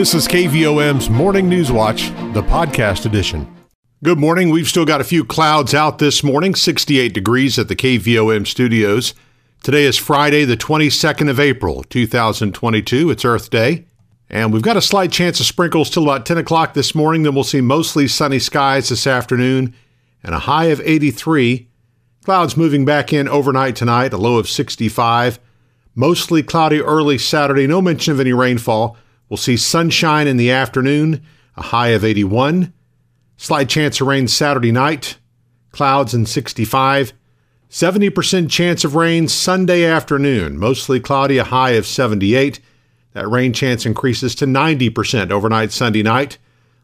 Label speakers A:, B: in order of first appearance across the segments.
A: This is KVOM's Morning News Watch, the podcast edition. Good morning. We've still got a few clouds out this morning, 68 degrees at the KVOM studios. Today is Friday, the 22nd of April, 2022. It's Earth Day. And we've got a slight chance of sprinkles till about 10 o'clock this morning. Then we'll see mostly sunny skies this afternoon and a high of 83. Clouds moving back in overnight tonight, a low of 65. Mostly cloudy early Saturday, no mention of any rainfall. We'll see sunshine in the afternoon, a high of 81. Slight chance of rain Saturday night, clouds and 65. 70% chance of rain Sunday afternoon, mostly cloudy, a high of 78. That rain chance increases to 90% overnight Sunday night,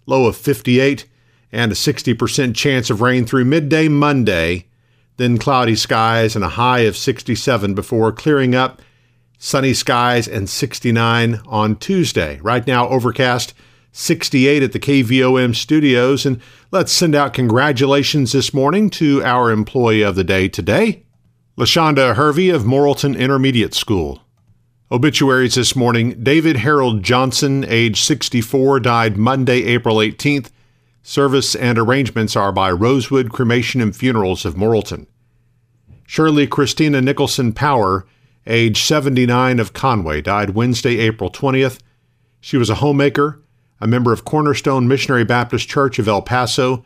A: low of 58, and a 60% chance of rain through midday Monday, then cloudy skies and a high of 67 before clearing up sunny skies and 69 on Tuesday. Right now, overcast 68 at the KVOM studios. And let's send out congratulations this morning to our employee of the day today, LaShonda Hervey of Morrilton Intermediate School. Obituaries this morning David Harold Johnson, age 64, died Monday, April 18th. Service and arrangements are by Rosewood Cremation and Funerals of Morrilton. Shirley Christina Nicholson Power, age 79 of Conway, died Wednesday, April 20th. She was a homemaker, a member of Cornerstone Missionary Baptist Church of El Paso,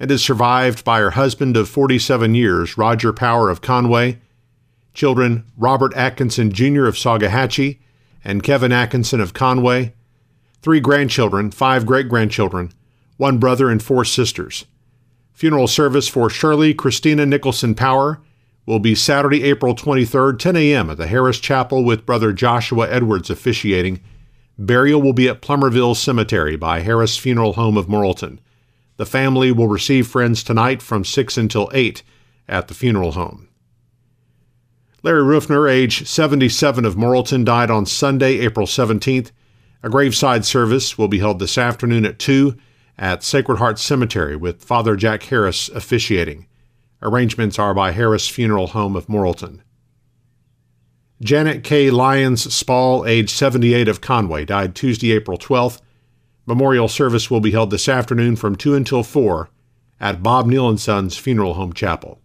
A: and is survived by her husband of 47 years, Roger Power of Conway, children Robert Atkinson Jr. of Saugahatchee and Kevin Atkinson of Conway, three grandchildren, five great grandchildren, one brother, and four sisters. Funeral service for Shirley Christina Nicholson Power will be Saturday, April 23rd, 10 a.m. at the Harris Chapel with Brother Joshua Edwards officiating. Burial will be at Plumerville Cemetery by Harris Funeral Home of Morrilton. The family will receive friends tonight from 6 until 8 at the funeral home. Larry Ruffner, age 77 of Morrilton, died on Sunday, April 17th. A graveside service will be held this afternoon at 2 at Sacred Heart Cemetery with Father Jack Harris officiating. Arrangements are by Harris Funeral Home of Morrilton. Janet K. Lyons Spall, age 78 of Conway, died Tuesday, April 12th. Memorial service will be held this afternoon from 2 until 4 at Bob Neal Sons Funeral Home Chapel.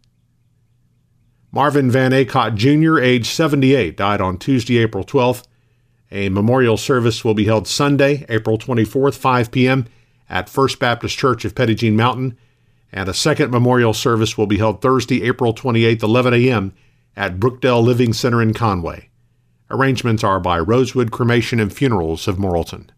A: Marvin Van Acott Jr., age 78, died on Tuesday, April 12th. A memorial service will be held Sunday, April 24th, 5 p.m. at First Baptist Church of Petit Mountain and a second memorial service will be held Thursday, April 28, 11 a.m. at Brookdale Living Center in Conway. Arrangements are by Rosewood Cremation and Funerals of Morrilton.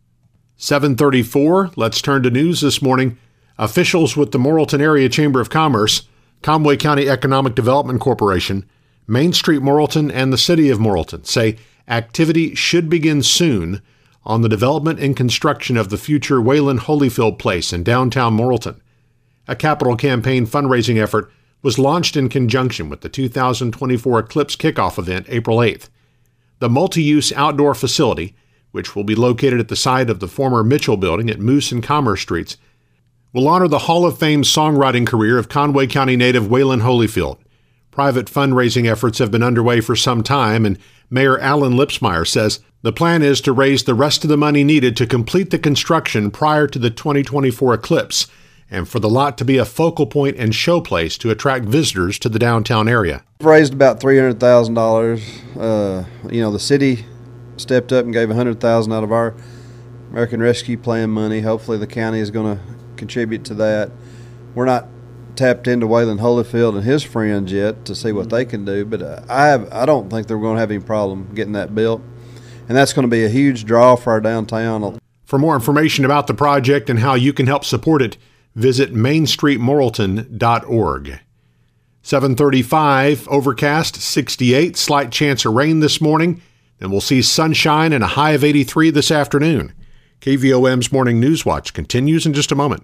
A: 734, let's turn to news this morning. Officials with the Morrilton Area Chamber of Commerce, Conway County Economic Development Corporation, Main Street Morrilton, and the City of Morrilton say activity should begin soon on the development and construction of the future Wayland Holyfield Place in downtown Morrilton a capital campaign fundraising effort, was launched in conjunction with the 2024 Eclipse kickoff event April 8th. The multi use outdoor facility, which will be located at the site of the former Mitchell building at Moose and Commerce Streets, will honor the Hall of Fame songwriting career of Conway County native Wayland Holyfield. Private fundraising efforts have been underway for some time, and Mayor Alan Lipsmeyer says the plan is to raise the rest of the money needed to complete the construction prior to the 2024 eclipse and for the lot to be a focal point and showplace to attract visitors to the downtown area.
B: We've raised about three hundred thousand uh, dollars. You know, the city stepped up and gave a hundred thousand out of our American Rescue Plan money. Hopefully, the county is going to contribute to that. We're not tapped into Wayland Holyfield and his friends yet to see what they can do, but I have I don't think they're going to have any problem getting that built, and that's going to be a huge draw for our downtown.
A: For more information about the project and how you can help support it visit mainstreetmorrilton.org. 735, overcast, 68, slight chance of rain this morning. Then we'll see sunshine and a high of 83 this afternoon. KVOM's Morning News Watch continues in just a moment.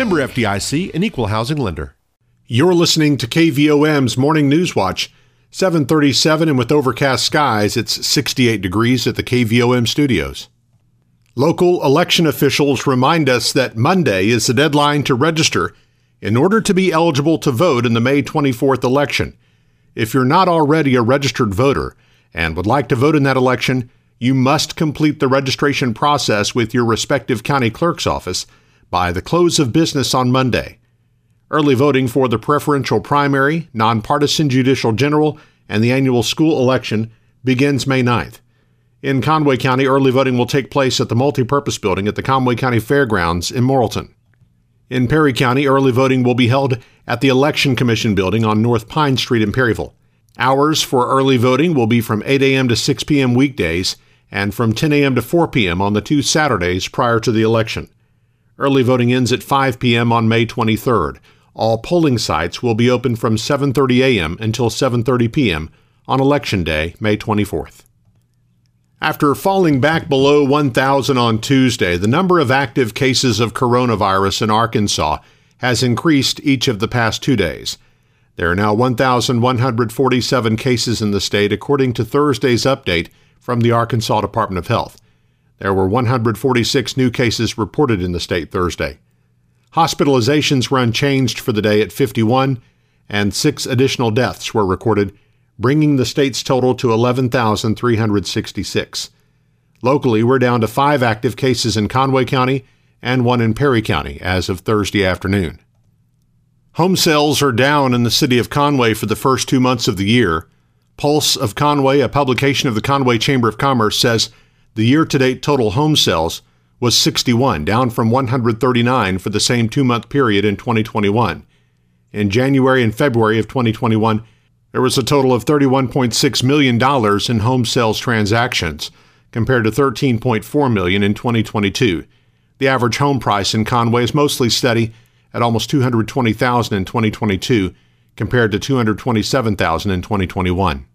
A: Member FDIC, an equal housing lender. You're listening to KVOM's Morning News Watch. 737 and with overcast skies, it's 68 degrees at the KVOM studios. Local election officials remind us that Monday is the deadline to register in order to be eligible to vote in the May 24th election. If you're not already a registered voter and would like to vote in that election, you must complete the registration process with your respective county clerk's office by the close of business on Monday. Early voting for the preferential primary, nonpartisan judicial general, and the annual school election begins May 9th. In Conway County, early voting will take place at the multipurpose building at the Conway County Fairgrounds in Morrilton. In Perry County, early voting will be held at the Election Commission building on North Pine Street in Perryville. Hours for early voting will be from 8 a.m. to 6 p.m. weekdays and from 10 a.m. to 4 p.m. on the two Saturdays prior to the election. Early voting ends at 5 p.m. on May 23rd. All polling sites will be open from 7:30 a.m. until 7:30 p.m. on election day, May 24th. After falling back below 1,000 on Tuesday, the number of active cases of coronavirus in Arkansas has increased each of the past two days. There are now 1,147 cases in the state, according to Thursday's update from the Arkansas Department of Health. There were 146 new cases reported in the state Thursday. Hospitalizations were unchanged for the day at 51, and six additional deaths were recorded, bringing the state's total to 11,366. Locally, we're down to five active cases in Conway County and one in Perry County as of Thursday afternoon. Home sales are down in the city of Conway for the first two months of the year. Pulse of Conway, a publication of the Conway Chamber of Commerce, says the year to date total home sales was 61, down from 139 for the same two month period in 2021. In January and February of 2021, there was a total of $31.6 million in home sales transactions, compared to 13.4 million in 2022. The average home price in Conway is mostly steady at almost 220,000 in 2022, compared to 227,000 in 2021.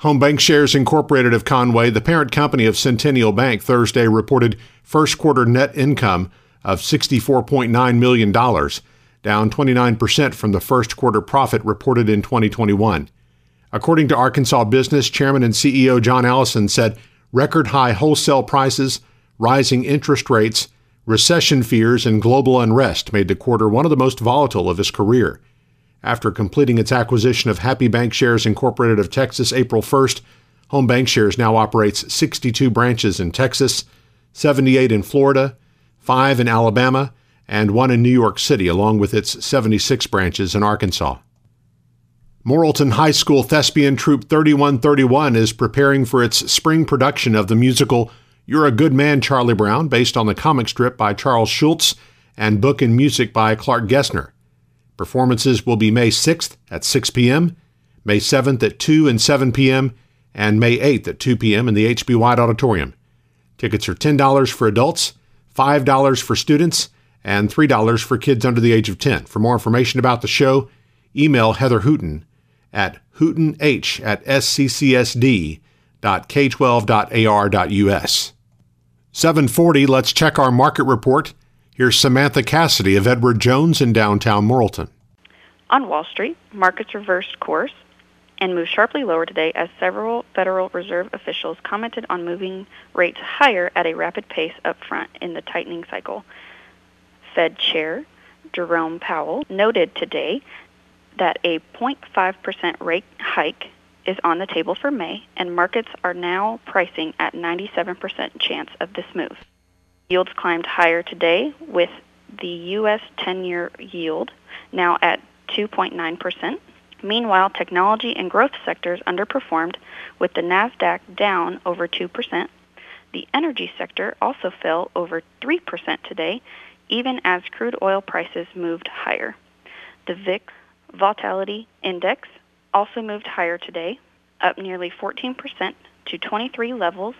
A: Home Bancshares Incorporated of Conway, the parent company of Centennial Bank, Thursday reported first quarter net income of $64.9 million, down 29% from the first quarter profit reported in 2021. According to Arkansas Business, Chairman and CEO John Allison said record high wholesale prices, rising interest rates, recession fears, and global unrest made the quarter one of the most volatile of his career. After completing its acquisition of Happy Bancshares Incorporated of Texas April 1st, Home Bancshares now operates 62 branches in Texas, 78 in Florida, 5 in Alabama, and 1 in New York City, along with its 76 branches in Arkansas. Morrilton High School Thespian Troupe 3131 is preparing for its spring production of the musical You're a Good Man, Charlie Brown, based on the comic strip by Charles Schulz and book and music by Clark Gessner. Performances will be May 6th at 6 p.m., May 7th at 2 and 7 p.m., and May 8th at 2 p.m. in the HB White Auditorium. Tickets are $10 for adults, $5 for students, and $3 for kids under the age of 10. For more information about the show, email Heather Hooten at hootenh at sccSD.k12.ar.us. 740, let's check our market report Here's Samantha Cassidy of Edward Jones in downtown Morrilton.
C: On Wall Street, markets reversed course and moved sharply lower today as several Federal Reserve officials commented on moving rates higher at a rapid pace up front in the tightening cycle. Fed Chair Jerome Powell noted today that a 0.5% rate hike is on the table for May, and markets are now pricing at 97% chance of this move. Yields climbed higher today with the U.S. 10 year yield now at 2.9%. Meanwhile, technology and growth sectors underperformed with the NASDAQ down over 2%. The energy sector also fell over 3% today, even as crude oil prices moved higher. The VIX Volatility Index also moved higher today, up nearly 14% to 23 levels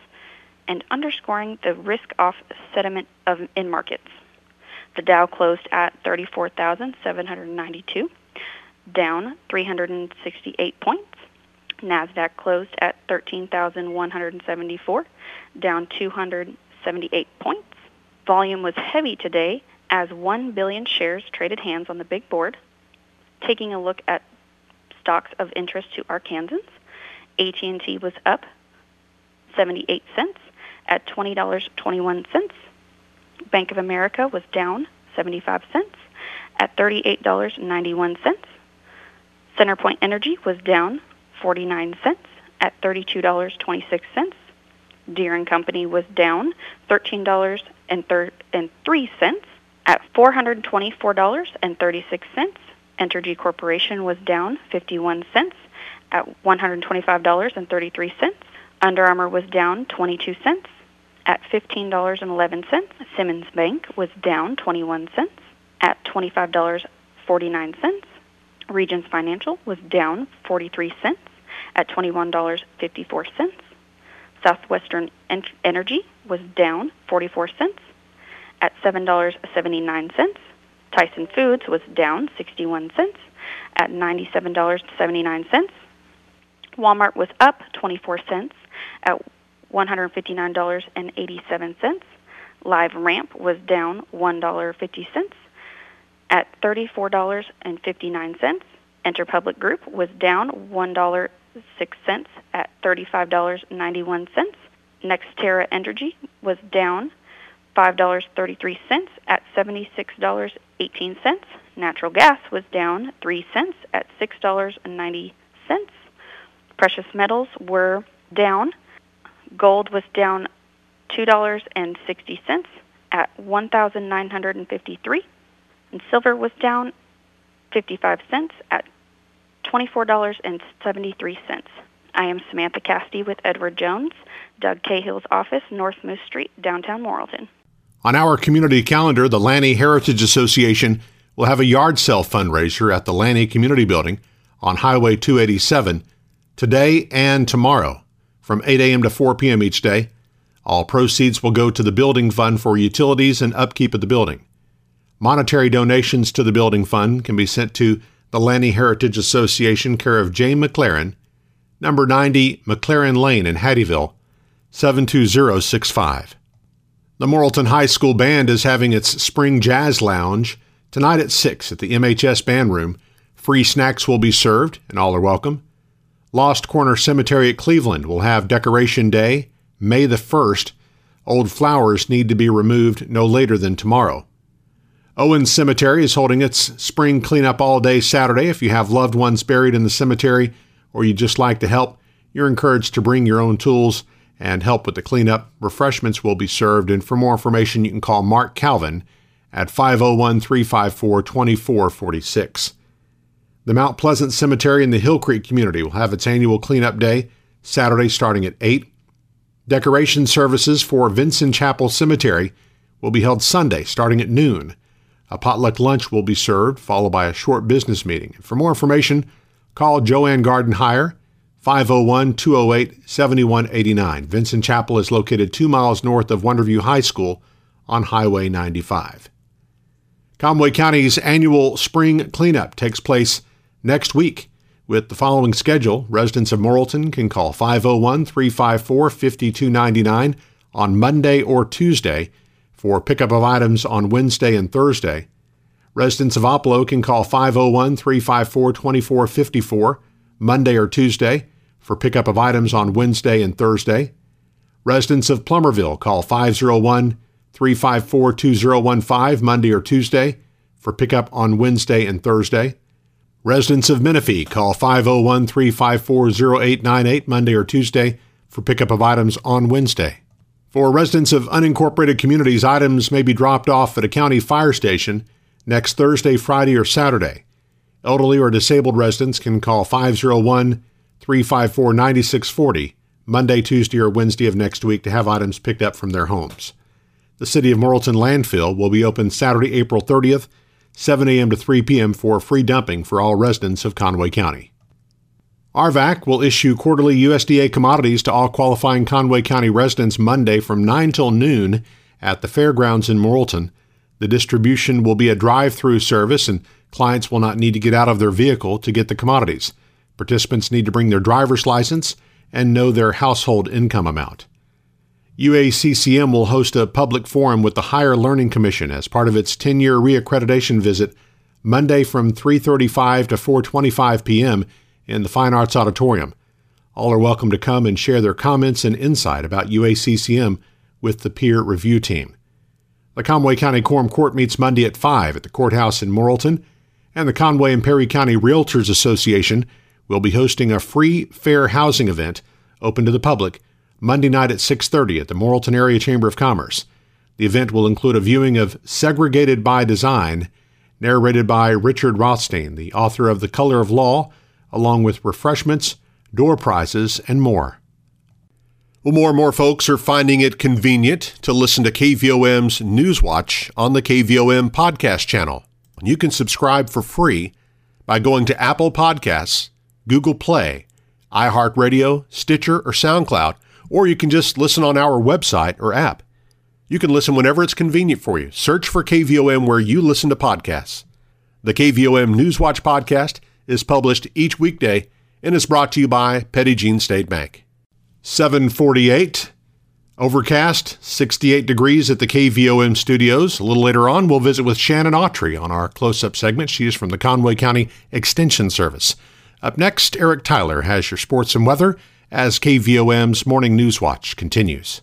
C: and underscoring the risk-off sentiment of in markets. The Dow closed at 34,792, down 368 points. Nasdaq closed at 13,174, down 278 points. Volume was heavy today as 1 billion shares traded hands on the big board. Taking a look at stocks of interest to Arkansans, AT&T was up 78 cents at $20.21. Bank of America was down 75 cents at $38.91. CenterPoint Energy was down 49 cents at $32.26. Deere & Company was down $13.03 at $424.36. Entergy Corporation was down 51 cents at $125.33. Under Armour was down 22 cents at $15.11. Simmons Bank was down 21 cents at $25.49. Regions Financial was down 43 cents at $21.54. Southwestern en- Energy was down 44 cents at $7.79. Tyson Foods was down 61 cents at $97.79. Walmart was up 24 cents at $159.87. LiveRamp was down $1.50 at $34.59. Interpublic Group was down $1.06 at $35.91. NextEra Energy was down $5.33 at $76.18. Natural gas was down 3 cents at $6.90. Precious metals were down. Gold was down $2.60 at 1953 and silver was down 55 cents at $24.73. I am Samantha Cassidy with Edward Jones, Doug Cahill's office, North Moose Street, downtown Morrilton.
A: On our community calendar, the Lanny Heritage Association will have a yard sale fundraiser at the Lanny Community Building on Highway 287 today and tomorrow from 8 a.m. to 4 p.m. each day. All proceeds will go to the building fund for utilities and upkeep of the building. Monetary donations to the building fund can be sent to the Lanny Heritage Association, care of Jane McLaren, number 90 McLaren Lane in Hattieville, 72065. The Morrilton High School Band is having its Spring Jazz Lounge tonight at 6 at the MHS Band Room. Free snacks will be served, and all are welcome. Lost Corner Cemetery at Cleveland will have Decoration Day, May the 1st. Old flowers need to be removed no later than tomorrow. Owens Cemetery is holding its spring cleanup all day Saturday. If you have loved ones buried in the cemetery or you just like to help, you're encouraged to bring your own tools and help with the cleanup. Refreshments will be served, and for more information, you can call Mark Calvin at 501 354 2446. The Mount Pleasant Cemetery in the Hill Creek community will have its annual cleanup day Saturday starting at 8. Decoration services for Vincent Chapel Cemetery will be held Sunday starting at noon. A potluck lunch will be served, followed by a short business meeting. For more information, call Joanne Garden Hire 501 208 7189. Vincent Chapel is located two miles north of Wonderview High School on Highway 95. Conway County's annual spring cleanup takes place next week. With the following schedule, residents of Morrilton can call 501 354 5299 on Monday or Tuesday for pickup of items on Wednesday and Thursday. Residents of Oppelo can call 501 354 2454 Monday or Tuesday for pickup of items on Wednesday and Thursday. Residents of Plumerville call 501 354 2015 Monday or Tuesday for pickup on Wednesday and Thursday. Residents of Menifee call 501 354 0898 Monday or Tuesday for pickup of items on Wednesday. For residents of unincorporated communities, items may be dropped off at a county fire station next Thursday, Friday, or Saturday. Elderly or disabled residents can call 501 354 9640 Monday, Tuesday, or Wednesday of next week to have items picked up from their homes. The City of Morrilton landfill will be open Saturday, April 30th, 7 a.m. to 3 p.m. for free dumping for all residents of Conway County. ARVAC will issue quarterly USDA commodities to all qualifying Conway County residents Monday from 9 till noon at the fairgrounds in Morrilton. The distribution will be a drive through service, and clients will not need to get out of their vehicle to get the commodities. Participants need to bring their driver's license and know their household income amount. UACCM will host a public forum with the Higher Learning Commission as part of its 10-year reaccreditation visit Monday from 3:35 to 4:25 p.m. in the Fine Arts Auditorium. All are welcome to come and share their comments and insight about UACCM with the peer review team. The Conway County Quorum Court meets Monday at 5 at the courthouse in Morrilton, and the Conway and Perry County Realtors Association will be hosting a free fair housing event open to the public Monday night at 6:30 at the Morrilton Area Chamber of Commerce. The event will include a viewing of Segregated by Design, narrated by Richard Rothstein, the author of The Color of Law, along with refreshments, door prizes, and more. Well, more and more folks are finding it convenient to listen to KVOM's Newswatch on the KVOM podcast channel. You can subscribe for free by going to Apple Podcasts, Google Play, iHeartRadio, Stitcher, or SoundCloud or you can just listen on our website or app. You can listen whenever it's convenient for you. Search for KVOM where you listen to podcasts. The KVOM Newswatch podcast is published each weekday and is brought to you by Petit Jean State Bank. 748, overcast, 68 degrees at the KVOM studios. A little later on, we'll visit with Shannon Autry on our close up segment. She is from the Conway County Extension Service. Up next, Eric Tyler has your sports and weather as KVOM's Morning News Watch continues.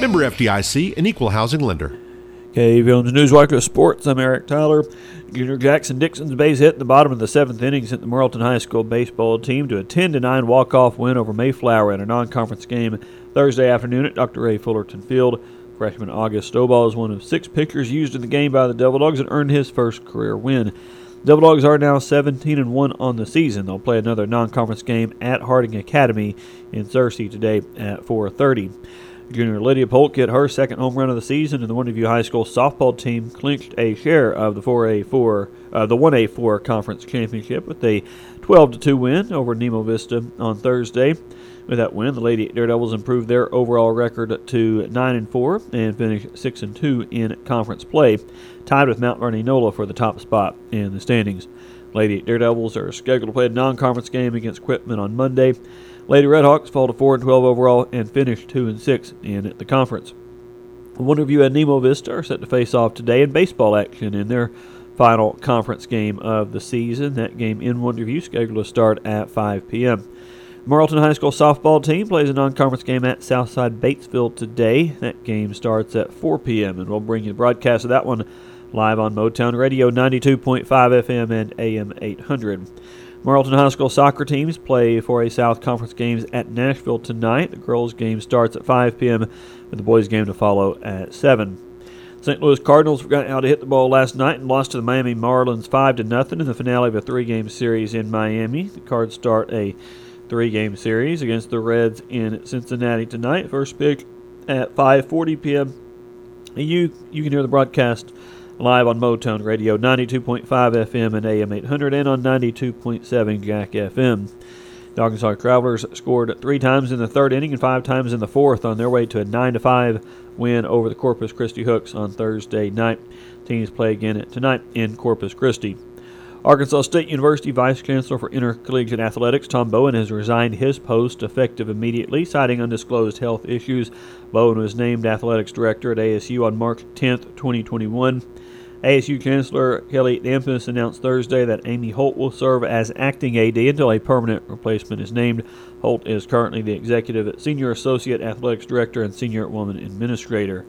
A: Member FDIC, an equal housing lender.
D: KVOM's Newswatch of Sports. I'm Eric Tyler. Junior Jackson Dixon's base hit in the bottom of the seventh inning sent the Morrilton High School baseball team to a 10 9 walk off win over Mayflower in a non conference game Thursday afternoon at Dr. A. Fullerton Field. Freshman August Stovall is one of six pitchers used in the game by the Devil Dogs and earned his first career win. Devil Dogs are now 17 and 1 on the season. They'll play another non-conference game at Harding Academy in Searcy today at 4:30. Junior Lydia Polk hit her second home run of the season, and the Wonderview High School softball team clinched a share of the 4A4, uh, the 1A4 conference championship with a 12 2 win over Nemo Vista on Thursday. With that win, the Lady Daredevils improved their overall record to 9 and 4 and finished 6 and 2 in conference play, tied with Mount Vernon-Enola for the top spot in the standings. Lady Daredevils are scheduled to play a non-conference game against Quitman on Monday. Lady Redhawks fall to 4 and 12 overall and finish 2 and 6 in the conference. Wonderview and Nemo Vista are set to face off today in baseball action in their final conference game of the season. That game in Wonderview scheduled to start at 5 p.m. Morrilton High School softball team plays a non-conference game at Southside Batesville today. That game starts at 4 p.m. and we'll bring you the broadcast of that one live on Motown Radio 92.5 FM and AM 800. Morrilton High School soccer teams play for a South Conference games at Nashville tonight. The girls' game starts at 5 p.m. with the boys' game to follow at 7. St. Louis Cardinals forgot how to hit the ball last night and lost to the Miami Marlins 5 to nothing in the finale of a three-game series in Miami. The Cards start a three-game series against the Reds in Cincinnati tonight. First pitch at 5:40 p.m. You you can hear the broadcast live on Motown Radio 92.5 FM and AM 800 and on 92.7 Jack FM. The Arkansas Travelers scored three times in the third inning and five times in the fourth on their way to a 9 5 win over the Corpus Christi Hooks on Thursday night. Teams play again tonight in Corpus Christi. Arkansas State University Vice Chancellor for Intercollegiate Athletics Tom Bowen has resigned his post effective immediately, citing undisclosed health issues. Bowen was named Athletics Director at ASU on March 10, 2021. ASU Chancellor Kelly Damphousse announced Thursday that Amy Holt will serve as acting AD until a permanent replacement is named. Holt is currently the Executive Senior Associate Athletics Director and Senior Woman Administrator.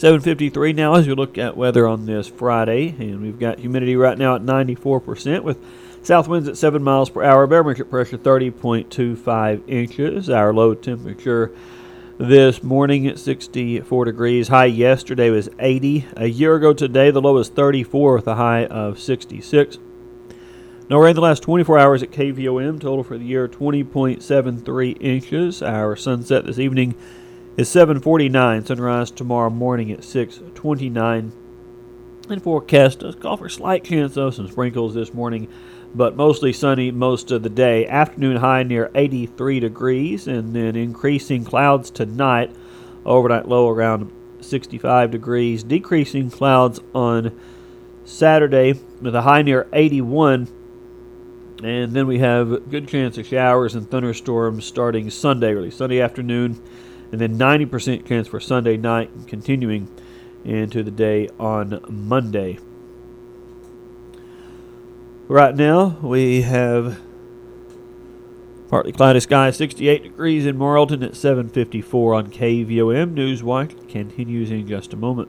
D: 753 now as we look at weather on this Friday, and we've got humidity right now at 94% with south winds at 7 miles per hour, barometric pressure 30.25 inches. Our low temperature this morning at 64 degrees. High yesterday was 80. A year ago today, the low was 34 with a high of 66. No rain the last 24 hours at KVOM. Total for the year 20.73 inches. Our sunset this evening is 7:49. Sunrise tomorrow morning at 6:29. And forecast does call for slight chance of some sprinkles this morning, but mostly sunny most of the day. Afternoon high near 83 degrees, and then increasing clouds tonight. Overnight low around 65 degrees. Decreasing clouds on Saturday with a high near 81. And then we have good chance of showers and thunderstorms starting Sunday, early Sunday afternoon and then 90% chance for Sunday night, continuing into the day on Monday. Right now, we have partly cloudy skies, 68 degrees in Morrilton at 7:54 on KVOM. Newswatch continues in just a moment.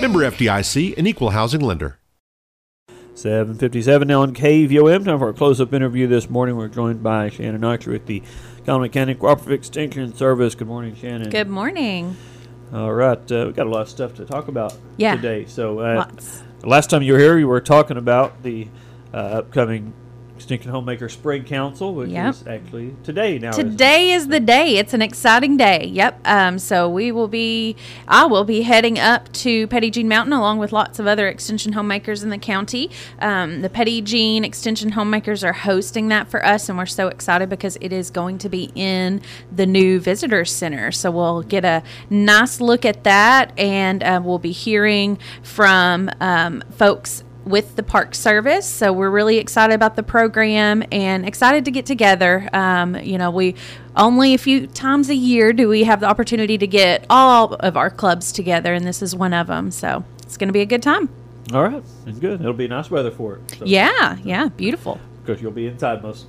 A: Member FDIC, an equal housing lender.
D: 757 now on KVOM. Time for a close-up interview this morning. We're joined by Shannon Archer with the Conway County Cooperative Extension Service. Good morning, Shannon.
E: Good morning.
D: All right, uh, we've got a lot of stuff to talk about
E: Yeah.
D: today. So, uh,
E: Lots.
D: last time you were here, you were talking about the uh, upcoming Extension Homemaker Spring Council, which
E: Yep.
D: is actually today now.
E: Today is the day. It's an exciting day. Yep. Um, so we will be, I will be heading up to Petit Jean Mountain along with lots of other extension homemakers in the county. Um, the Petty Jean Extension Homemakers are hosting that for us, and we're so excited because it is going to be in the new visitor center. So we'll get a nice look at that, and uh, we'll be hearing from um, folks with the Park Service. So we're really excited about the program and excited to get together. Um, you know, we only a few times a year do we have the opportunity to get all of our clubs together, and this is one of them. So it's going to be a good time.
D: All right, it's good. It'll be nice weather for it. So,
E: Yeah, yeah, beautiful.
D: because you'll be inside most.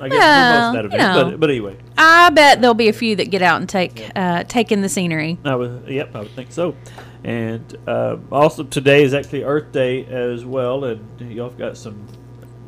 D: I guess
E: Well,
D: most of that
E: you know.
D: but, but anyway,
E: I bet there'll be a few that get out and take uh, take in the scenery.
D: I would. Yep, I would think so. And uh, also today is actually Earth Day as well, and y'all have got some,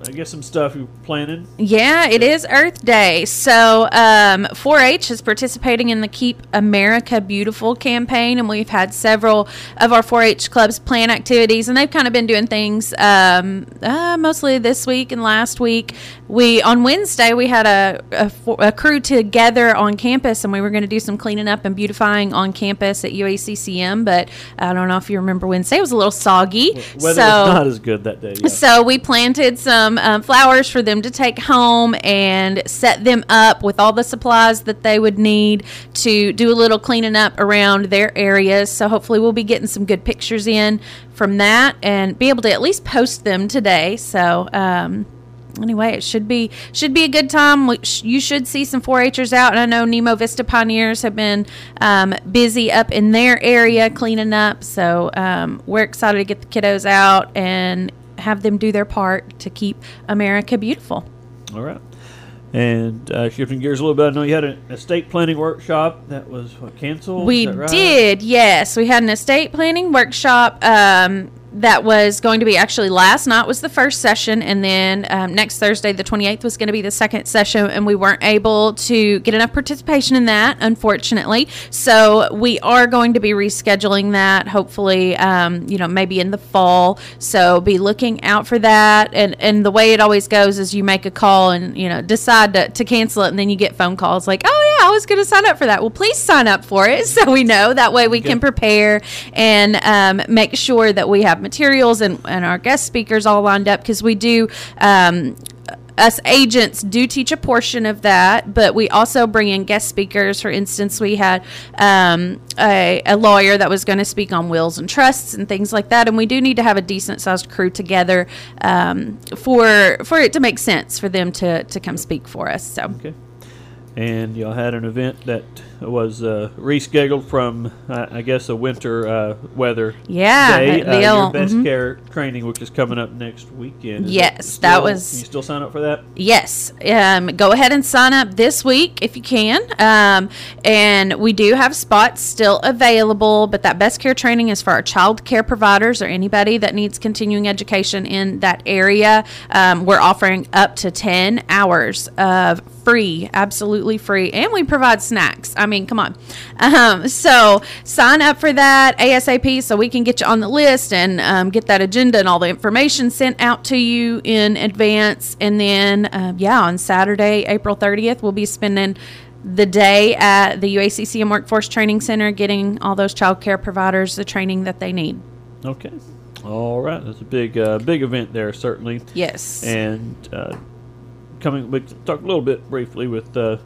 D: I guess, some stuff you're planning.
E: Yeah, it is Earth Day. So, um, 4 H is participating in the Keep America Beautiful campaign, and we've had several of our 4 H clubs plan activities, and they've kind of been doing things um, uh, mostly this week and last week. We On Wednesday, we had a, a, a crew together on campus, and we were going to do some cleaning up and beautifying on campus at UACCM, but I don't know if you remember Wednesday, it was a little soggy.
D: Weather
E: so,
D: was not as good that day. yeah.
E: so we planted some um, flowers for them to take home and set them up with all the supplies that they would need to do a little cleaning up around their areas. So hopefully we'll be getting some good pictures in from that and be able to at least post them today. So um, anyway, it should be should be a good time. You should see some 4-Hers out, and I know Nemo Vista Pioneers have been um, busy up in their area cleaning up. So um, we're excited to get the kiddos out and have them do their part to keep America beautiful.
D: All right. And uh, shifting gears a little bit, I know you had an estate planning workshop that was what, canceled.
E: We
D: right?
E: did, yes. We had an estate planning workshop um, that was going to be actually last night was the first session, and then um, next Thursday, the 28th, was going to be the second session, and we weren't able to get enough participation in that, unfortunately. So we are going to be rescheduling that, hopefully, um, you know, maybe in the fall. So be looking out for that. And, and the way it always goes is you make a call and, you know, decide to, to cancel it, and then you get phone calls like, oh, yeah, I was going to sign up for that. Well, please sign up for it so we know. That way we can prepare and um, make sure that we have materials and, and our guest speakers all lined up because we do. Um, us agents do teach a portion of that, but we also bring in guest speakers. For instance, we had um, a, a lawyer that was going to speak on wills and trusts and things like that, and we do need to have a decent sized crew together um, for for it to make sense for them to to come speak for us. So.
D: Okay. And y'all had an event that was uh, rescheduled from, uh, I guess, a winter uh, weather
E: Yeah,
D: day.
E: the
D: uh, your best
E: mhm.
D: care training, which is coming up next weekend. Is
E: Yes,
D: still-
E: that was-
D: Can you still sign up for that?
E: Yes. Um, go ahead and sign up this week if you can. Um, and we do have spots still available, but that best care training is for our child care providers or anybody that needs continuing education in that area. Um, we're offering up to 10 hours of free, absolutely free, and we provide snacks. I mean, come on. Um, so sign up for that ASAP so we can get you on the list and um, get that agenda and all the information sent out to you in advance. And then, uh, yeah, on Saturday, April 30th, we'll be spending the day at the UACCM Workforce Training Center getting all those child care providers the training that they need.
D: Okay. All right. That's a big, uh, big event there, certainly.
E: Yes.
D: And uh, coming, we talked a little bit briefly with uh,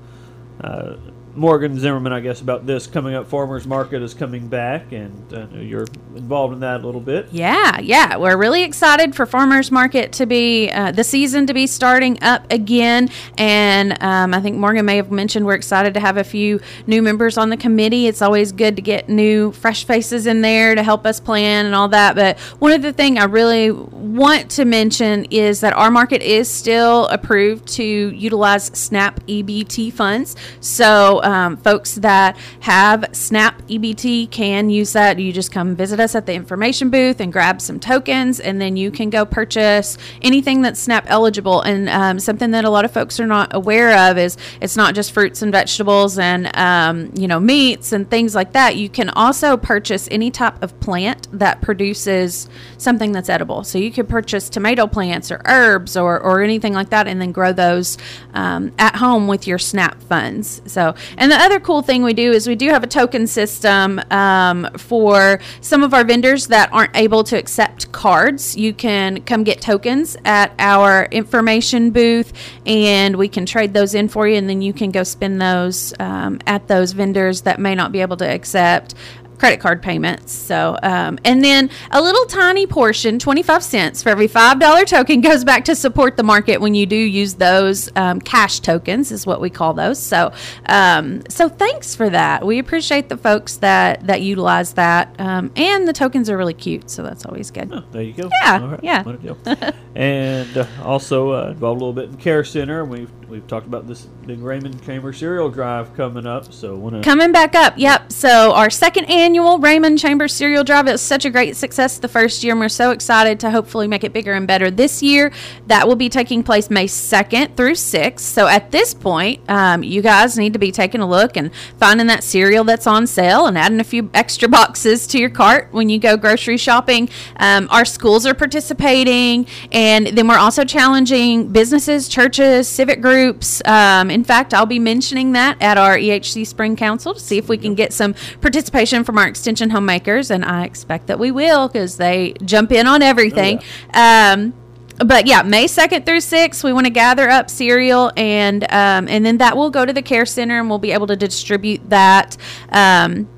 D: uh, Morgan Zimmerman, I guess, about this coming up. Farmers Market is coming back, and uh, you're involved in that a little bit.
E: Yeah, yeah, we're really excited for farmers market to be uh, the season to be starting up again, and um, I think Morgan may have mentioned we're excited to have a few new members on the committee. It's always good to get new, fresh faces in there to help us plan and all that. But one of the things I really want to mention is that our market is still approved to utilize SNAP EBT funds. So um, folks that have SNAP EBT can use that. You just come visit us at the information booth and grab some tokens, and then you can go purchase anything that's SNAP eligible. And um, something that a lot of folks are not aware of is it's not just fruits and vegetables and um, you know meats and things like that. You can also purchase any type of plant that produces something that's edible. So you could purchase tomato plants or herbs or, or anything like that, and then grow those um, at home with your SNAP funds. So, and the other cool thing we do is we do have a token system um, for some of our vendors that aren't able to accept cards. You can come get tokens at our information booth, and we can trade those in for you, and then you can go spend those um, at those vendors that may not be able to accept credit card payments. So, um, and then a little tiny portion, 25 cents for every $5 token goes back to support the market when you do use those um, cash tokens is what we call those. So, um, so thanks for that. We appreciate the folks that, that utilize that. Um, and the tokens are really cute. So that's always good.
D: Oh, there you go.
E: Yeah,
D: right,
E: yeah.
D: what a deal. and uh, also uh, involved a little bit in Care Center. We've we've talked about this big Raymond Chamber cereal drive coming up. So want to
E: Coming back up, yep. So our second annual Raymond Chambers Cereal Drive was such a great success the first year, and we're so excited to hopefully make it bigger and better this year. That will be taking place May second through sixth. So at this point, um, you guys need to be taking a look and finding that cereal that's on sale and adding a few extra boxes to your cart when you go grocery shopping. Um, our schools are participating, and then we're also challenging businesses, churches, civic groups. Um, in fact, I'll be mentioning that at our EHC Spring Council to see if we can get some participation from our extension homemakers, and I expect that we will because they jump in on everything. Um, but yeah, May second through sixth, we want to gather up cereal, and um, and then that will go to the care center, and we'll be able to distribute that. Um,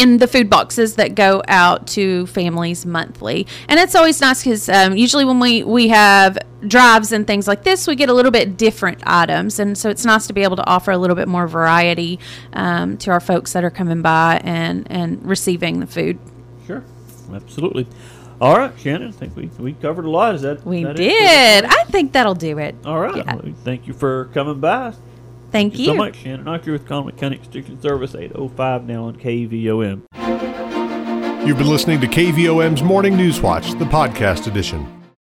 E: in the food boxes that go out to families monthly. And it's always nice because um, usually when we, we have drives and things like this, we get a little bit different items. And so it's nice to be able to offer a little bit more variety um, to our folks that are coming by and, and receiving the food.
D: sure, absolutely. All right, Shannon. I think we, we covered a lot. Is that
E: We
D: that
E: did. I think that'll do it.
D: All right.
E: Yeah.
D: Well, thank you for coming by.
E: Thank
D: Thank you so much, Shannon Archer with Conway County Extension Service 805 now on KVOM.
A: You've been listening to KVOM's Morning News Watch, the podcast edition.